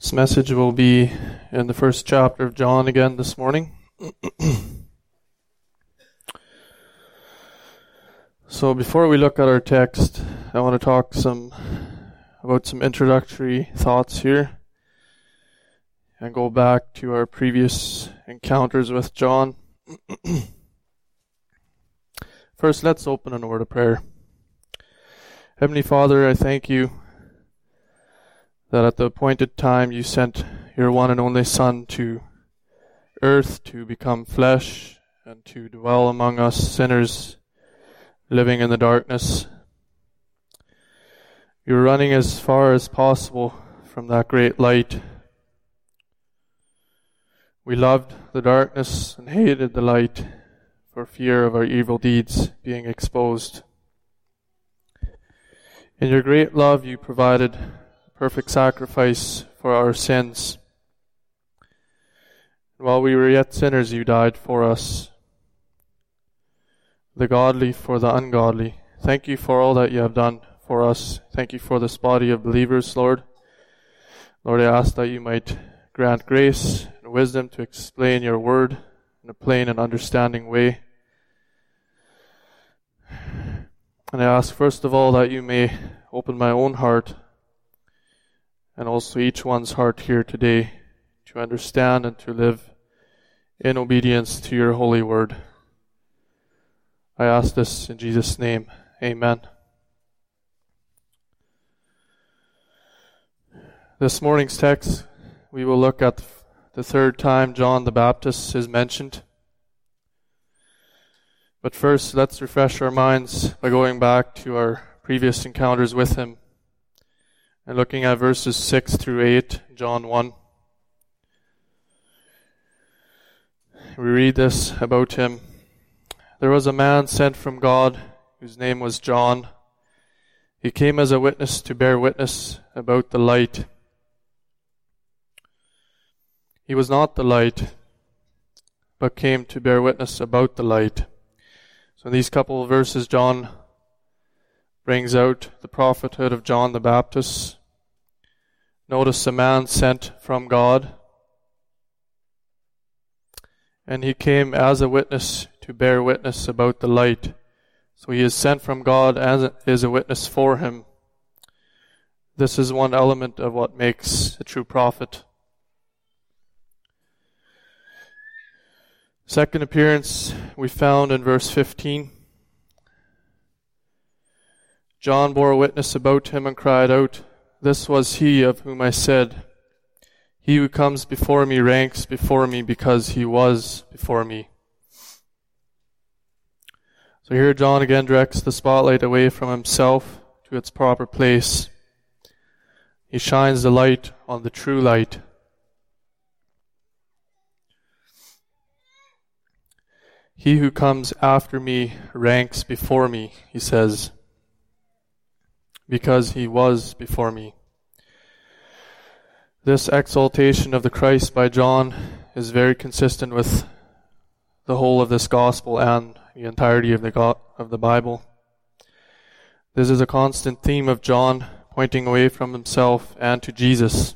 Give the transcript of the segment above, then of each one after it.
This message will be in the first chapter of John again this morning. so before we look at our text, I want to talk some about some introductory thoughts here and go back to our previous encounters with John. First, let's open in word of prayer. Heavenly Father, I thank you that at the appointed time you sent your one and only Son to earth to become flesh and to dwell among us sinners living in the darkness. You're running as far as possible from that great light. We loved the darkness and hated the light for fear of our evil deeds being exposed. In your great love, you provided perfect sacrifice for our sins. While we were yet sinners, you died for us, the godly for the ungodly. Thank you for all that you have done for us. Thank you for this body of believers, Lord. Lord, I ask that you might grant grace and wisdom to explain your word in a plain and understanding way. And I ask first of all that you may open my own heart and also each one's heart here today to understand and to live in obedience to your holy word. I ask this in Jesus' name. Amen. This morning's text, we will look at the third time John the Baptist is mentioned. But first, let's refresh our minds by going back to our previous encounters with him and looking at verses 6 through 8, John 1. We read this about him. There was a man sent from God whose name was John. He came as a witness to bear witness about the light. He was not the light, but came to bear witness about the light. So in these couple of verses, John brings out the prophethood of John the Baptist Notice a man sent from God. And he came as a witness to bear witness about the light. So he is sent from God as is a witness for him. This is one element of what makes a true prophet. Second appearance we found in verse 15. John bore witness about him and cried out, this was he of whom I said, He who comes before me ranks before me because he was before me. So here John again directs the spotlight away from himself to its proper place. He shines the light on the true light. He who comes after me ranks before me, he says because he was before me. This exaltation of the Christ by John is very consistent with the whole of this gospel and the entirety of the of the Bible. This is a constant theme of John pointing away from himself and to Jesus.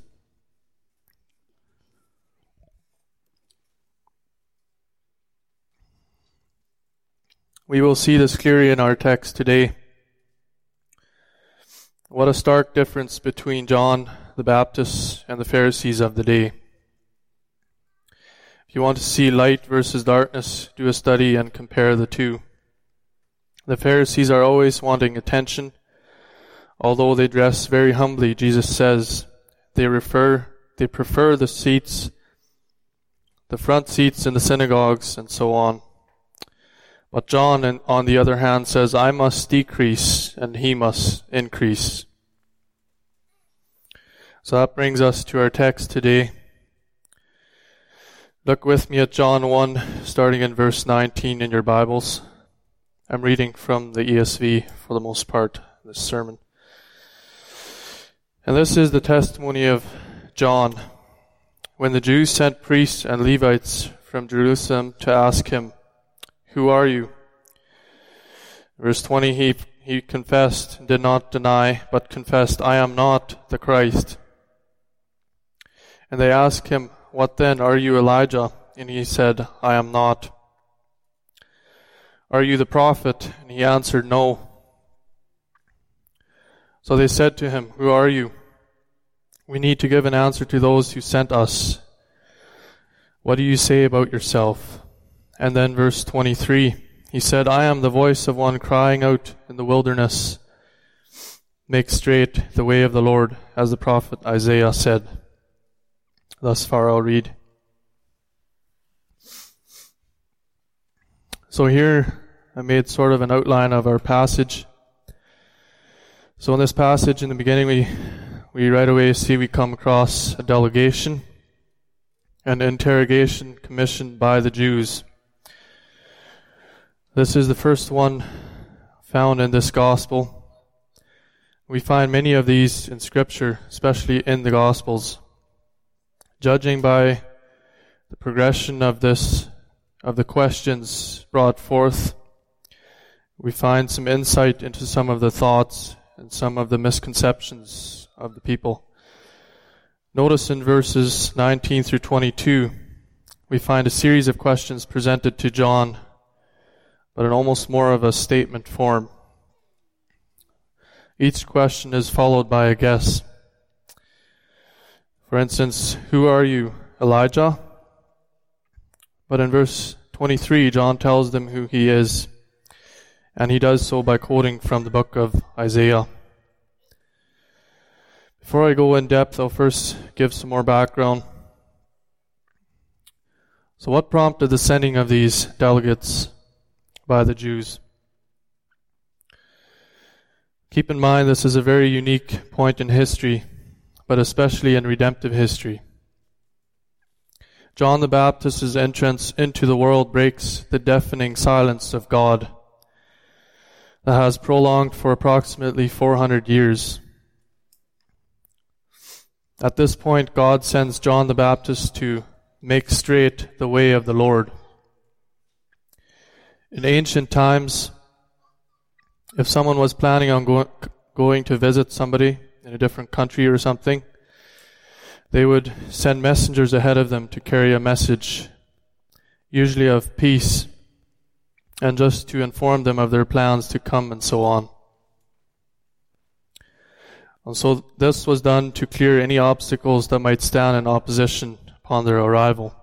We will see this clearly in our text today. What a stark difference between John the Baptist and the Pharisees of the day. If you want to see light versus darkness, do a study and compare the two. The Pharisees are always wanting attention. Although they dress very humbly, Jesus says they refer, they prefer the seats, the front seats in the synagogues and so on. But John, on the other hand, says, I must decrease and he must increase. So that brings us to our text today. Look with me at John 1, starting in verse 19 in your Bibles. I'm reading from the ESV for the most part, this sermon. And this is the testimony of John. When the Jews sent priests and Levites from Jerusalem to ask him, who are you? Verse 20, he, he confessed, did not deny, but confessed, I am not the Christ. And they asked him, What then? Are you Elijah? And he said, I am not. Are you the prophet? And he answered, No. So they said to him, Who are you? We need to give an answer to those who sent us. What do you say about yourself? And then verse 23, he said, I am the voice of one crying out in the wilderness, Make straight the way of the Lord, as the prophet Isaiah said. Thus far I'll read. So here I made sort of an outline of our passage. So in this passage in the beginning we we right away see we come across a delegation, an interrogation commissioned by the Jews. This is the first one found in this gospel. We find many of these in Scripture, especially in the Gospels. Judging by the progression of this, of the questions brought forth, we find some insight into some of the thoughts and some of the misconceptions of the people. Notice in verses 19 through 22, we find a series of questions presented to John, but in almost more of a statement form. Each question is followed by a guess. For instance, who are you, Elijah? But in verse 23, John tells them who he is, and he does so by quoting from the book of Isaiah. Before I go in depth, I'll first give some more background. So, what prompted the sending of these delegates by the Jews? Keep in mind, this is a very unique point in history, but especially in redemptive history. John the Baptist's entrance into the world breaks the deafening silence of God that has prolonged for approximately 400 years. At this point, God sends John the Baptist to make straight the way of the Lord. In ancient times, if someone was planning on go- going to visit somebody in a different country or something, they would send messengers ahead of them to carry a message, usually of peace, and just to inform them of their plans to come and so on. And so this was done to clear any obstacles that might stand in opposition upon their arrival.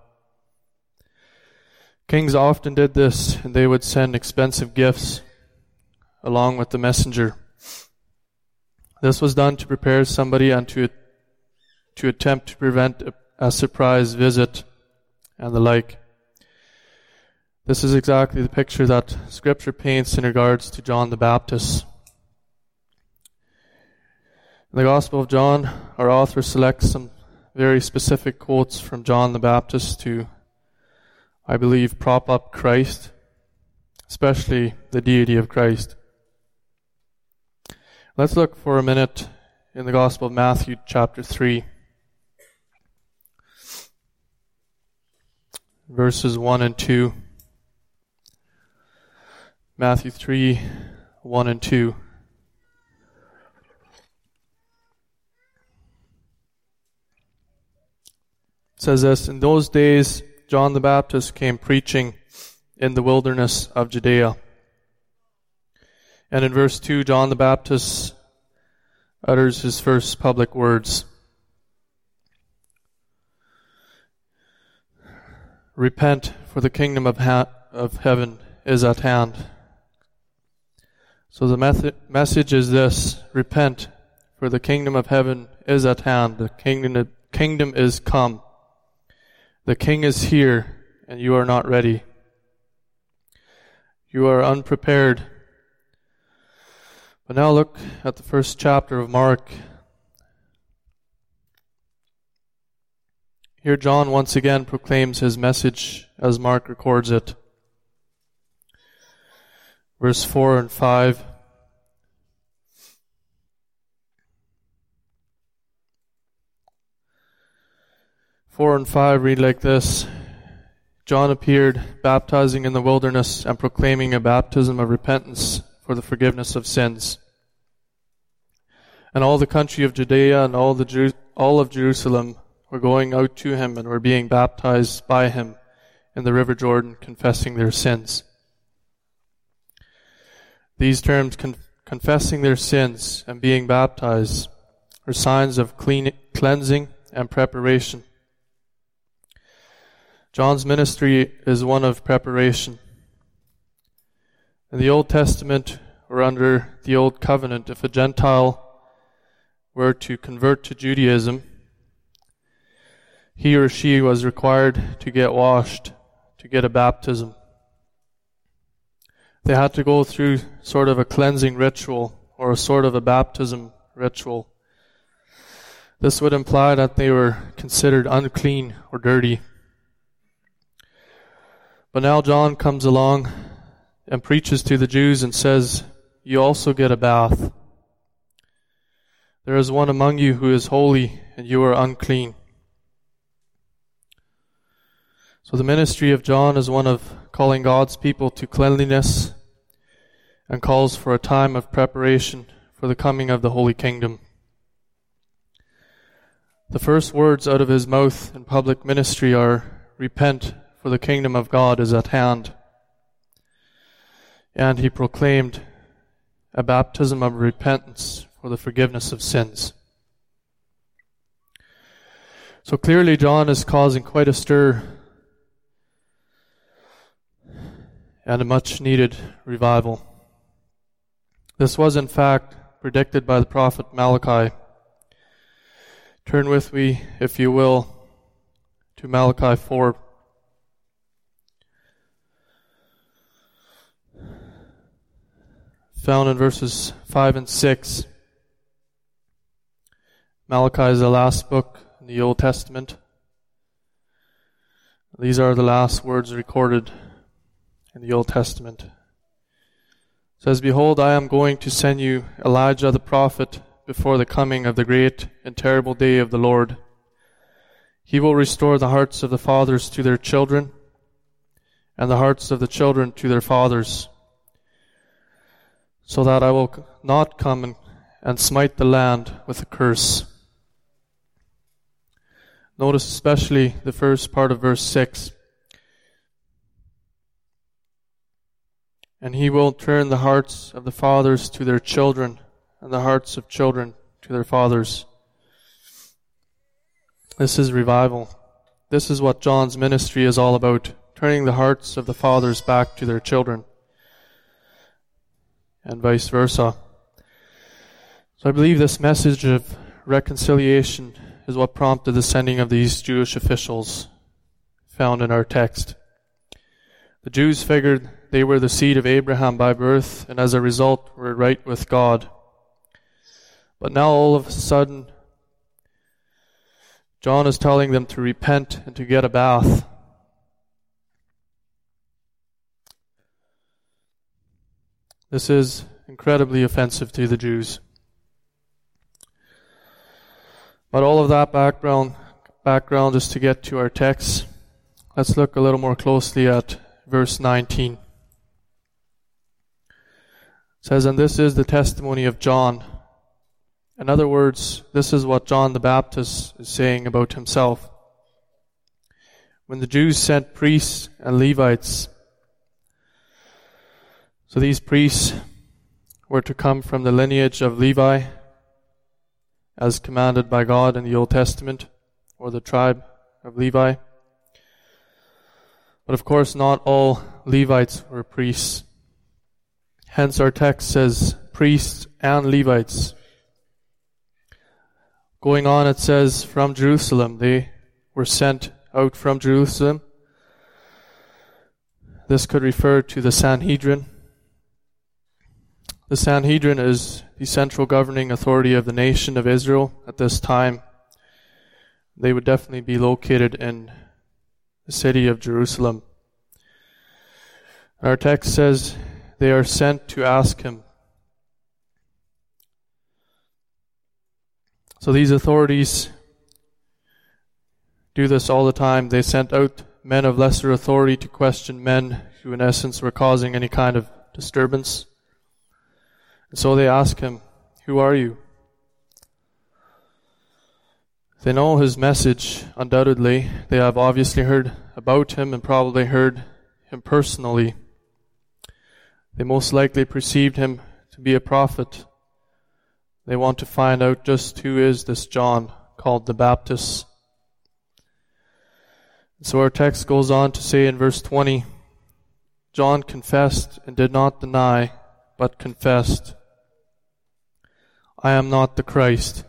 Kings often did this, and they would send expensive gifts along with the messenger. This was done to prepare somebody and to, attempt to prevent a, a surprise visit and the like. This is exactly the picture that Scripture paints in regards to John the Baptist. In the Gospel of John, our author selects some very specific quotes from John the Baptist to, I believe, prop up Christ, especially the deity of Christ. Let's look for a minute in the Gospel of Matthew, chapter 3, verses 1 and 2. Matthew 3, 1 and 2. says this In those days, John the Baptist came preaching in the wilderness of Judea. And in verse 2, John the Baptist utters his first public words Repent, for the kingdom of, ha- of heaven is at hand. So the message is this Repent, for the kingdom of heaven is at hand. The kingdom, kingdom is come. The king is here, and you are not ready. You are unprepared. But now look at the first chapter of Mark. Here, John once again proclaims his message as Mark records it. Verse 4 and 5. 4 and 5 read like this John appeared, baptizing in the wilderness and proclaiming a baptism of repentance for the forgiveness of sins. And all the country of Judea and all, the all of Jerusalem were going out to him and were being baptized by him in the River Jordan, confessing their sins. These terms, con- confessing their sins and being baptized, are signs of clean- cleansing and preparation. John's ministry is one of preparation. In the Old Testament, or under the Old Covenant, if a Gentile were to convert to Judaism, he or she was required to get washed, to get a baptism. They had to go through sort of a cleansing ritual or a sort of a baptism ritual. This would imply that they were considered unclean or dirty. But now John comes along and preaches to the Jews and says, You also get a bath. There is one among you who is holy, and you are unclean. So the ministry of John is one of calling God's people to cleanliness and calls for a time of preparation for the coming of the Holy Kingdom. The first words out of his mouth in public ministry are, Repent, for the kingdom of God is at hand. And he proclaimed a baptism of repentance for the forgiveness of sins. So clearly, John is causing quite a stir and a much needed revival. This was, in fact, predicted by the prophet Malachi. Turn with me, if you will, to Malachi 4. Found in verses 5 and 6. Malachi is the last book in the Old Testament. These are the last words recorded in the Old Testament. It says, Behold, I am going to send you Elijah the prophet before the coming of the great and terrible day of the Lord. He will restore the hearts of the fathers to their children, and the hearts of the children to their fathers, so that I will not come and, smite the land with a curse. Notice especially the first part of verse 6. And he will turn the hearts of the fathers to their children, and the hearts of children to their fathers. This is revival. This is what John's ministry is all about turning the hearts of the fathers back to their children, and vice versa. So I believe this message of reconciliation is what prompted the sending of these Jewish officials found in our text. The Jews figured they were the seed of Abraham by birth, and as a result were right with God. But now all of a sudden, John is telling them to repent and to get a bath. This is incredibly offensive to the Jews. But all of that background, background is to get to our text. Let's look a little more closely at verse 19. It says, And this is the testimony of John. In other words, this is what John the Baptist is saying about himself. When the Jews sent priests and Levites, so these priests were to come from the lineage of Levi, as commanded by God in the Old Testament, or the tribe of Levi. But of course, not all Levites were priests. Hence, our text says priests and Levites. Going on, it says from Jerusalem. They were sent out from Jerusalem. This could refer to the Sanhedrin. The Sanhedrin is the central governing authority of the nation of Israel at this time. They would definitely be located in the city of Jerusalem. Our text says they are sent to ask him. So these authorities do this all the time. They sent out men of lesser authority to question men who, in essence, were causing any kind of disturbance. And so they ask him, Who are you? They know his message, undoubtedly. They have obviously heard about him and probably heard him personally. They most likely perceived him to be a prophet. They want to find out just who is this John called the Baptist. So our text goes on to say in verse 20 John confessed and did not deny, but confessed, I am not the Christ.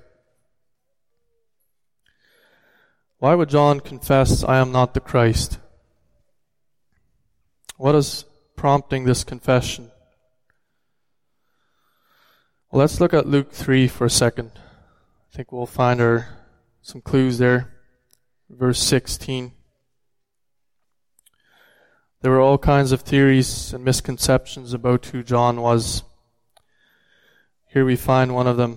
Why would John confess, I am not the Christ? What is prompting this confession? Well, let's look at Luke 3 for a second. I think we'll find our, some clues there. Verse 16. There were all kinds of theories and misconceptions about who John was. Here we find one of them.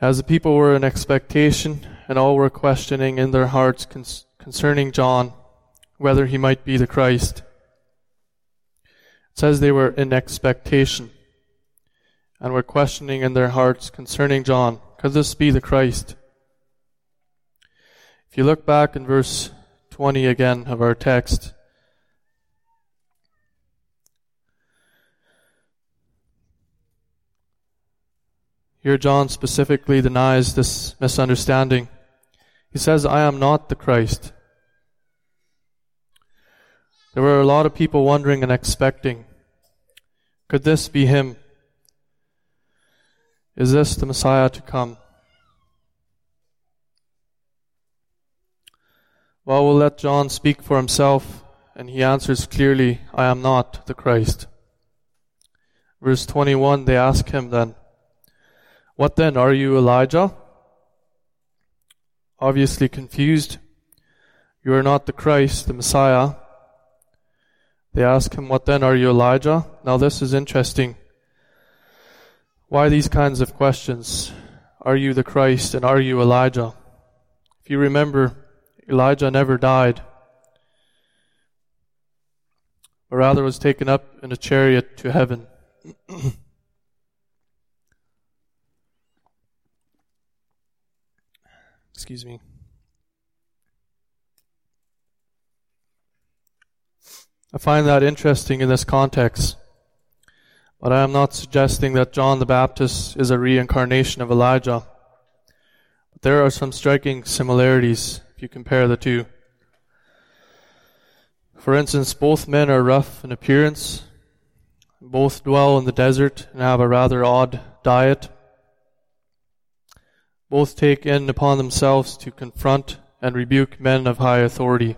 As the people were in expectation, and all were questioning in their hearts concerning John, whether he might be the Christ. It says they were in expectation, and were questioning in their hearts concerning John, could this be the Christ? If you look back in verse 20 again of our text, Here, John specifically denies this misunderstanding. He says, I am not the Christ. There were a lot of people wondering and expecting could this be him? Is this the Messiah to come? Well, we'll let John speak for himself, and he answers clearly, I am not the Christ. Verse 21, they ask him then, what then? Are you Elijah? Obviously confused. You are not the Christ, the Messiah. They ask him, What then? Are you Elijah? Now, this is interesting. Why these kinds of questions? Are you the Christ and are you Elijah? If you remember, Elijah never died, but rather was taken up in a chariot to heaven. Excuse me. I find that interesting in this context. But I am not suggesting that John the Baptist is a reincarnation of Elijah. But there are some striking similarities if you compare the two. For instance, both men are rough in appearance, both dwell in the desert and have a rather odd diet. Both take in upon themselves to confront and rebuke men of high authority.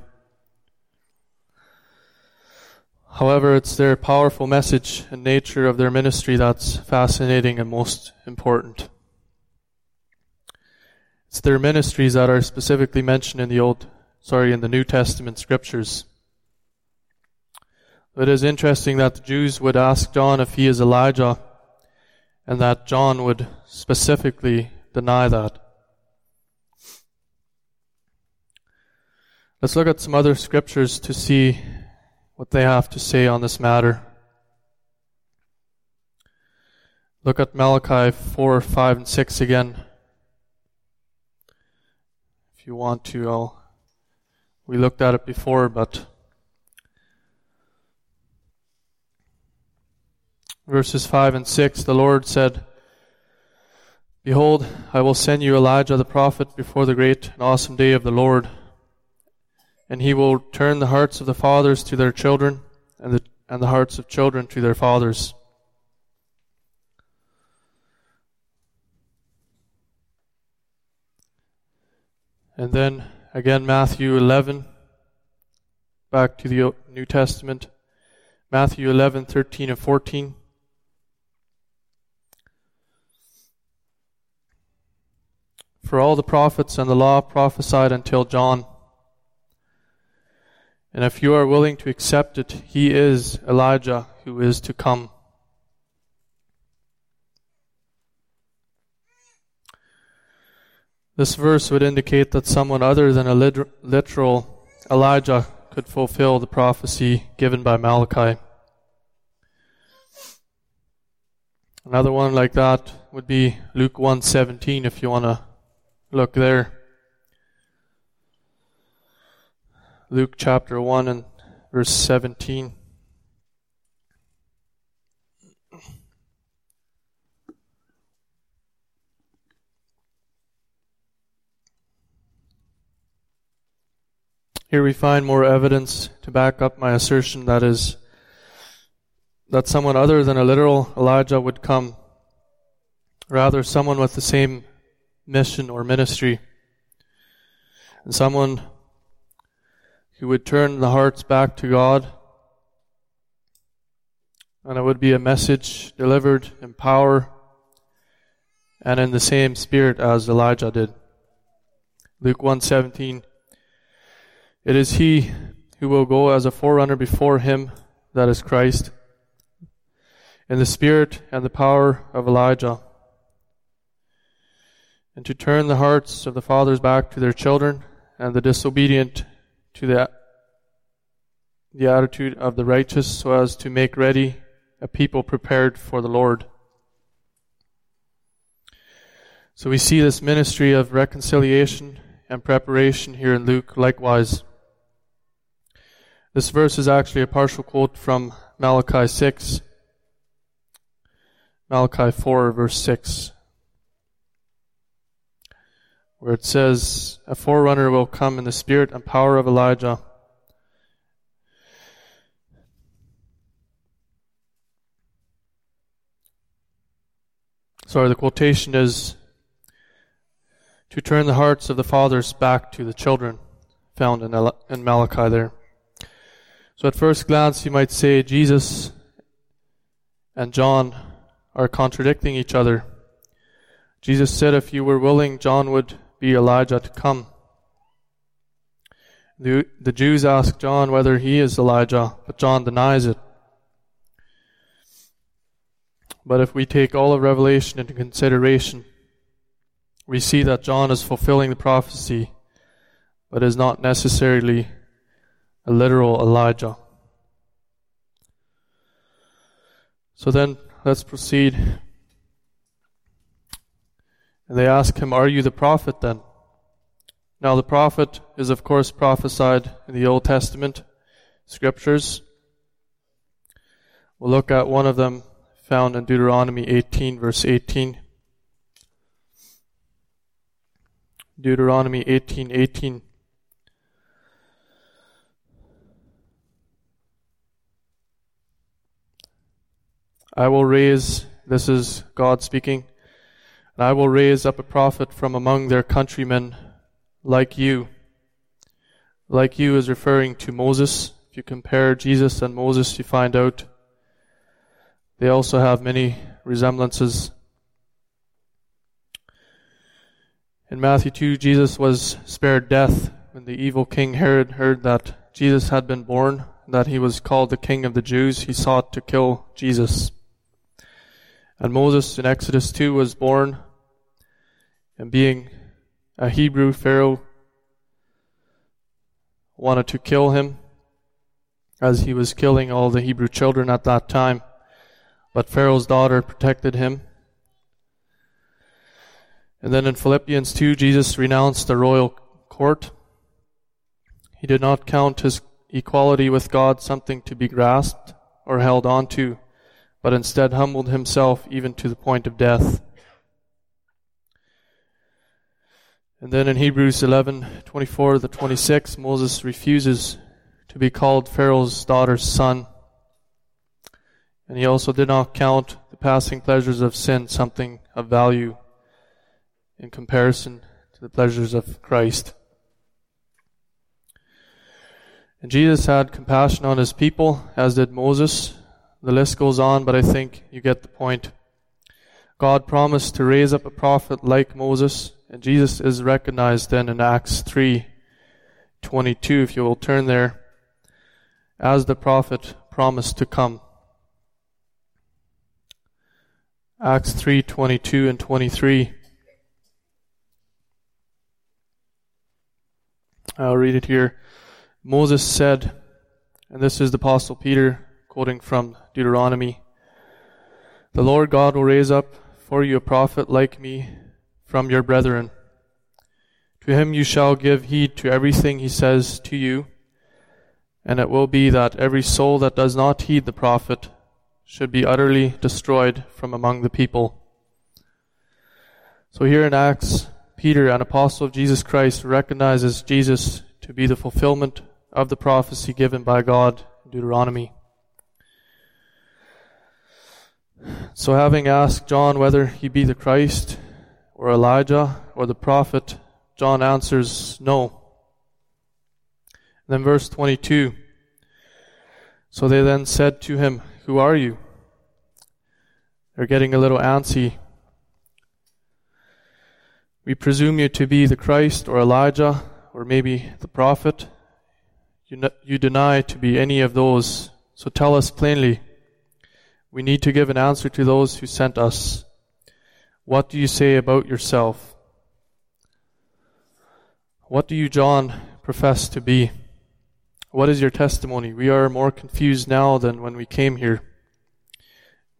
However, it's their powerful message and nature of their ministry that's fascinating and most important. It's their ministries that are specifically mentioned in the Old, sorry, in the New Testament scriptures. It is interesting that the Jews would ask John if he is Elijah, and that John would specifically deny that. Let's look at some other scriptures to see what they have to say on this matter. Look at Malachi 4, 5, and 6 again. If you want to, I'll, we looked at it before, but verses 5 and 6, the Lord said, Behold, I will send you Elijah the prophet before the great and awesome day of the Lord. And he will turn the hearts of the fathers to their children, and the, and the hearts of children to their fathers. And then again, Matthew 11, back to the New Testament. Matthew 11, 13, and 14. For all the prophets and the law prophesied until John. And if you are willing to accept it, he is Elijah who is to come. This verse would indicate that someone other than a literal Elijah could fulfill the prophecy given by Malachi. Another one like that would be Luke 1:17 if you want to look there. Luke chapter 1 and verse 17. Here we find more evidence to back up my assertion that is that someone other than a literal Elijah would come, rather someone with the same mission or ministry, and someone who would turn the hearts back to God, and it would be a message delivered in power and in the same spirit as Elijah did. Luke 1:17 It is he who will go as a forerunner before him that is Christ. In the spirit and the power of Elijah, and to turn the hearts of the fathers back to their children, and the disobedient to the, the attitude of the righteous, so as to make ready a people prepared for the Lord. So we see this ministry of reconciliation and preparation here in Luke likewise. This verse is actually a partial quote from Malachi 6 Malachi 4, verse 6, where it says, A forerunner will come in the spirit and power of Elijah. Sorry, the quotation is to turn the hearts of the fathers back to the children, found in, in Malachi there. So at first glance, you might say Jesus and John are contradicting each other. Jesus said if you were willing, John would be Elijah to come. The, the Jews ask John whether he is Elijah, but John denies it. But if we take all of Revelation into consideration, we see that John is fulfilling the prophecy, but is not necessarily a literal Elijah. So then, let's proceed. And they ask him, Are you the prophet then? Now, the prophet is, of course, prophesied in the Old Testament scriptures. We'll look at one of them found in Deuteronomy 18, verse 18. Deuteronomy 18, 18. I will raise, this is God speaking, and I will raise up a prophet from among their countrymen like you. Like you is referring to Moses. If you compare Jesus and Moses, you find out they also have many resemblances. In Matthew 2, Jesus was spared death when the evil king Herod heard that Jesus had been born, that he was called the king of the Jews. He sought to kill Jesus. And Moses in Exodus 2 was born, and being a Hebrew, Pharaoh wanted to kill him as he was killing all the Hebrew children at that time. But Pharaoh's daughter protected him. And then in Philippians 2, Jesus renounced the royal court. He did not count his equality with God something to be grasped or held on to but instead humbled himself even to the point of death. And then in Hebrews 11:24 to 26, Moses refuses to be called Pharaoh's daughter's son. And he also did not count the passing pleasures of sin something of value in comparison to the pleasures of Christ. And Jesus had compassion on his people, as did Moses, the list goes on, but I think you get the point. God promised to raise up a prophet like Moses, and Jesus is recognized then in Acts 3 22, if you will turn there, as the prophet promised to come. Acts 3 22 and 23. I'll read it here. Moses said, and this is the Apostle Peter quoting from Deuteronomy. The Lord God will raise up for you a prophet like me from your brethren. To him you shall give heed to everything he says to you, and it will be that every soul that does not heed the prophet should be utterly destroyed from among the people. So here in Acts, Peter, an apostle of Jesus Christ, recognizes Jesus to be the fulfillment of the prophecy given by God in Deuteronomy. So having asked John whether he be the Christ, or Elijah, or the prophet, John answers no. then verse 22. So they then said to him, Who are you? They're getting a little antsy. We presume you to be the Christ or Elijah or maybe the prophet. You, you deny to be any of those. So tell us plainly. We need to give an answer to those who sent us. What do you say about yourself? What do you, John, profess to be? What is your testimony? We are more confused now than when we came here.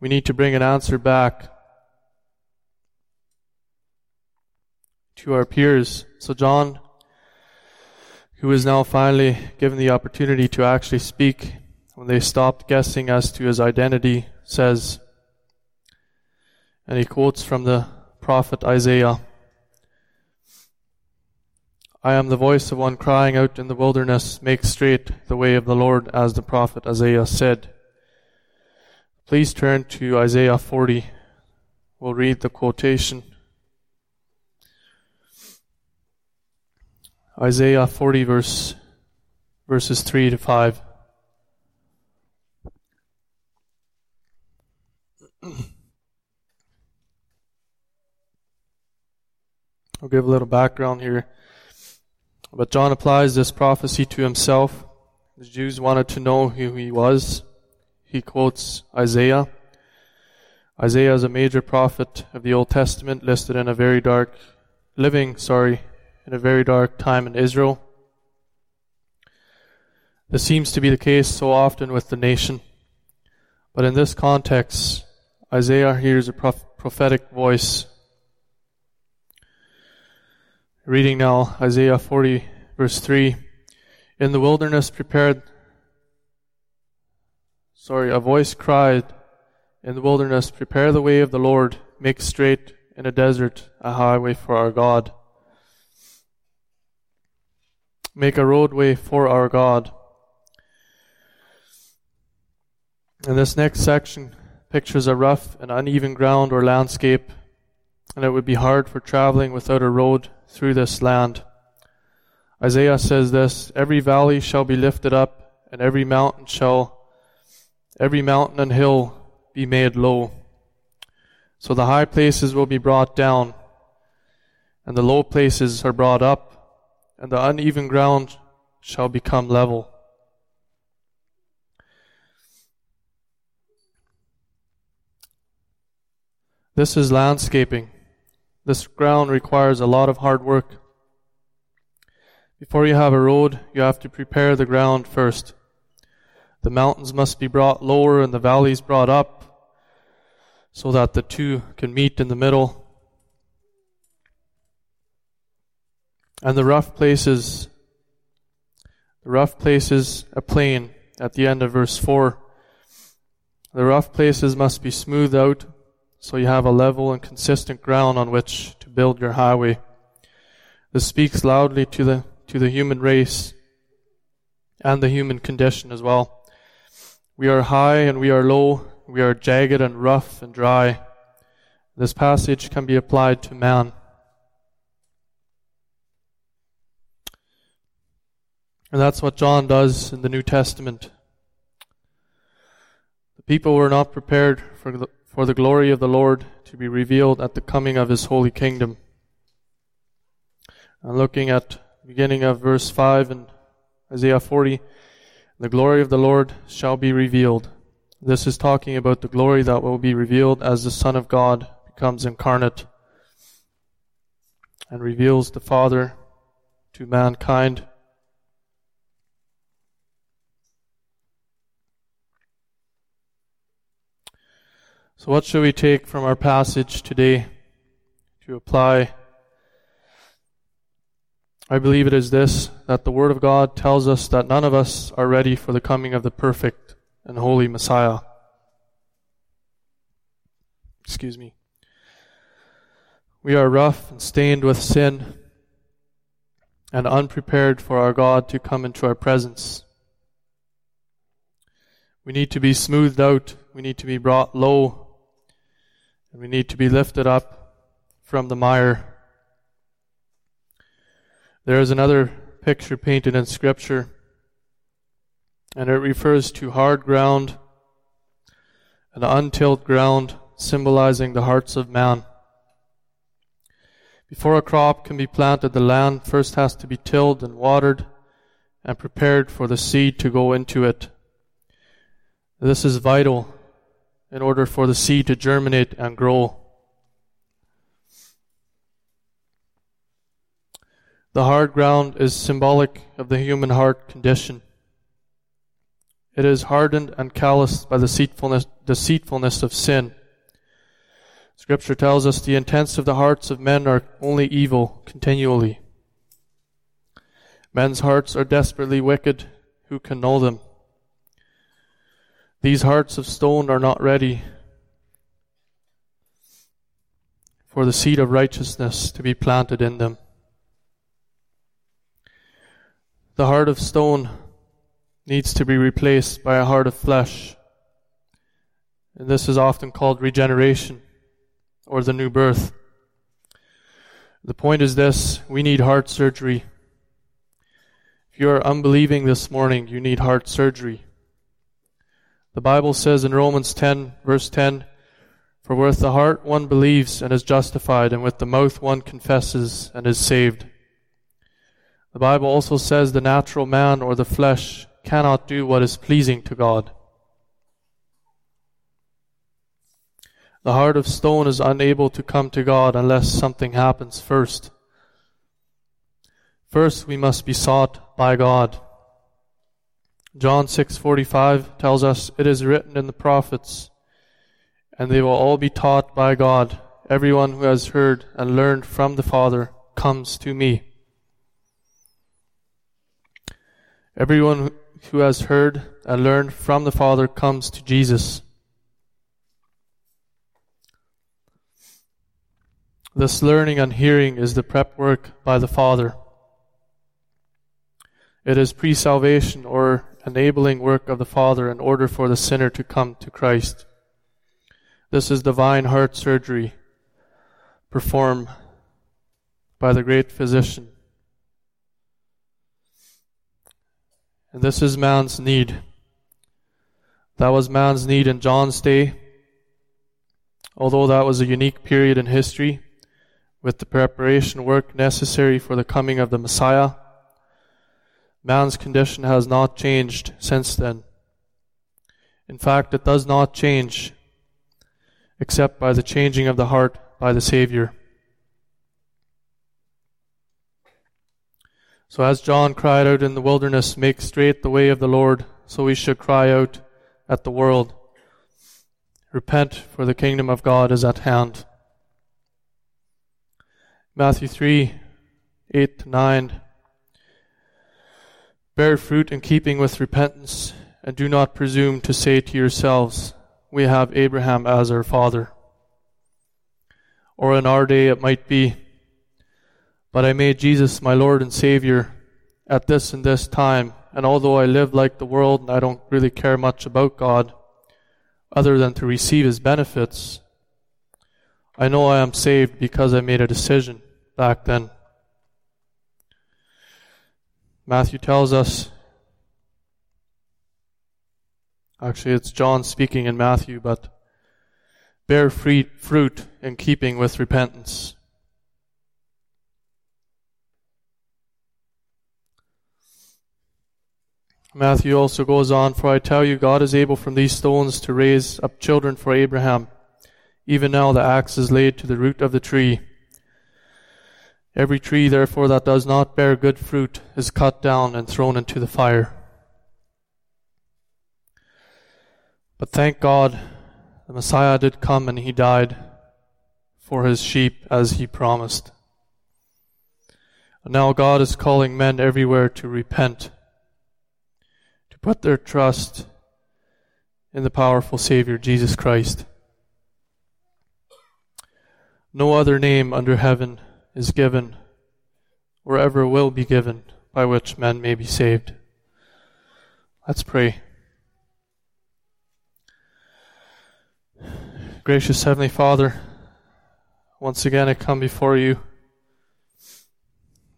We need to bring an answer back to our peers. So, John, who is now finally given the opportunity to actually speak when they stopped guessing as to his identity, says, and he quotes from the prophet Isaiah I am the voice of one crying out in the wilderness, Make straight the way of the Lord, as the prophet Isaiah said. Please turn to Isaiah 40. We'll read the quotation. Isaiah 40 verse verses 3 to 5. I'll give a little background here. But John applies this prophecy to himself. The Jews wanted to know who he was. He quotes Isaiah. Isaiah is a major prophet of the Old Testament listed in a very dark, living, sorry, in a very dark time in Israel. This seems to be the case so often with the nation. But in this context, Isaiah hears a prophetic voice. Reading now Isaiah 40, verse 3. In the wilderness prepared, sorry, a voice cried in the wilderness, Prepare the way of the Lord, make straight in a desert a highway for our God. Make a roadway for our God. In this next section pictures a rough and uneven ground or landscape, and it would be hard for traveling without a road through this land. Isaiah says this Every valley shall be lifted up, and every mountain shall, every mountain and hill be made low. So the high places will be brought down, and the low places are brought up and the uneven ground shall become level. This is landscaping. This ground requires a lot of hard work. Before you have a road, you have to prepare the ground first. The mountains must be brought lower and the valleys brought up so that the two can meet in the middle. And the rough places, the rough places, a plain at the end of verse 4. The rough places must be smoothed out so you have a level and consistent ground on which to build your highway. This speaks loudly to the, to the human race and the human condition as well. We are high and we are low. We are jagged and rough and dry. This passage can be applied to man. And that's what John does in the New Testament. The people were not prepared for the, for the glory of the Lord to be revealed at the coming of his holy kingdom. And looking at beginning of verse 5 in Isaiah 40, the glory of the Lord shall be revealed. This is talking about the glory that will be revealed as the Son of God becomes incarnate and reveals the Father to mankind. So, what should we take from our passage today to apply? I believe it is this that the Word of God tells us that none of us are ready for the coming of the perfect and holy Messiah. Excuse me. We are rough and stained with sin and unprepared for our God to come into our presence. We need to be smoothed out. We need to be brought low. And we need to be lifted up from the mire. There is another picture painted in Scripture, and it refers to hard ground, an untilled ground, symbolizing the hearts of man. Before a crop can be planted, the land first has to be tilled and watered and prepared for the seed to go into it. This is vital in order for the seed to germinate and grow. The hard ground is symbolic of the human heart condition. It is hardened and calloused by the deceitfulness, deceitfulness of sin. Scripture tells us the intents of the hearts of men are only evil continually. Men's hearts are desperately wicked. Who can know them? These hearts of stone are not ready for the seed of righteousness to be planted in them. The heart of stone needs to be replaced by a heart of flesh. And this is often called regeneration or the new birth. The point is this we need heart surgery. If you are unbelieving this morning, you need heart surgery. The Bible says in Romans 10, verse 10, For with the heart one believes and is justified, and with the mouth one confesses and is saved. The Bible also says the natural man or the flesh cannot do what is pleasing to God. The heart of stone is unable to come to God unless something happens first. First, we must be sought by God. John 6:45 tells us it is written in the prophets and they will all be taught by God. Everyone who has heard and learned from the Father comes to me. Everyone who has heard and learned from the Father comes to Jesus. This learning and hearing is the prep work by the Father. It is pre salvation or enabling work of the Father in order for the sinner to come to Christ. This is divine heart surgery performed by the great physician. And this is man's need. That was man's need in John's day. Although that was a unique period in history, with the preparation work necessary for the coming of the Messiah, Man's condition has not changed since then. In fact, it does not change except by the changing of the heart by the Savior. So, as John cried out in the wilderness, Make straight the way of the Lord, so we should cry out at the world, Repent, for the kingdom of God is at hand. Matthew 3 8 to 9. Bear fruit in keeping with repentance, and do not presume to say to yourselves, We have Abraham as our father. Or in our day it might be, But I made Jesus my Lord and Savior at this and this time, and although I live like the world and I don't really care much about God, other than to receive His benefits, I know I am saved because I made a decision back then. Matthew tells us, actually, it's John speaking in Matthew, but bear fruit in keeping with repentance. Matthew also goes on, For I tell you, God is able from these stones to raise up children for Abraham. Even now the axe is laid to the root of the tree. Every tree, therefore, that does not bear good fruit is cut down and thrown into the fire. But thank God The Messiah did come and he died for his sheep as he promised. And now God is calling men everywhere to repent, to put their trust in the powerful Savior, Jesus Christ. No other name under heaven is given, or ever will be given, by which men may be saved. Let's pray. Gracious Heavenly Father, once again I come before you.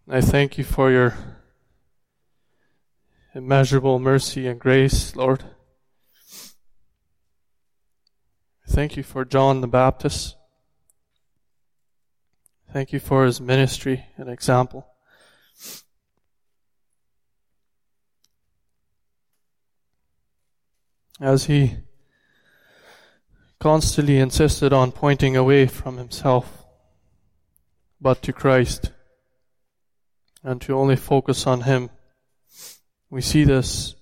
I thank you for your immeasurable mercy and grace, Lord. I thank you for John the Baptist. Thank you for his ministry and example. As he constantly insisted on pointing away from himself, but to Christ, and to only focus on him. We see this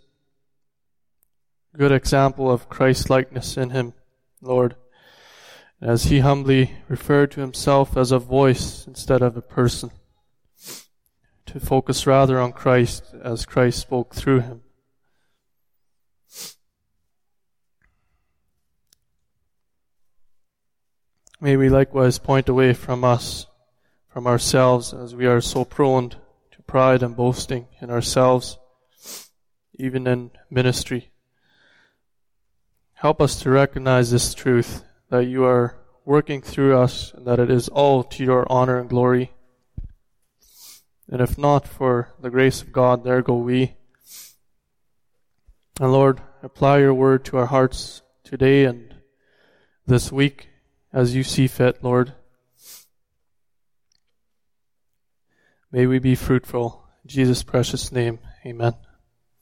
good example of Christ likeness in him, Lord as he humbly referred to himself as a voice instead of a person, to focus rather on Christ as Christ spoke through him. May we likewise point away from us, from ourselves, as we are so prone to pride and boasting in ourselves, even in ministry. Help us to recognize this truth that you are working through us and that it is all to your honor and glory. And if not for the grace of God, there go we. And Lord, apply your word to our hearts today and this week as you see fit, Lord. May we be fruitful. In Jesus' precious name, amen.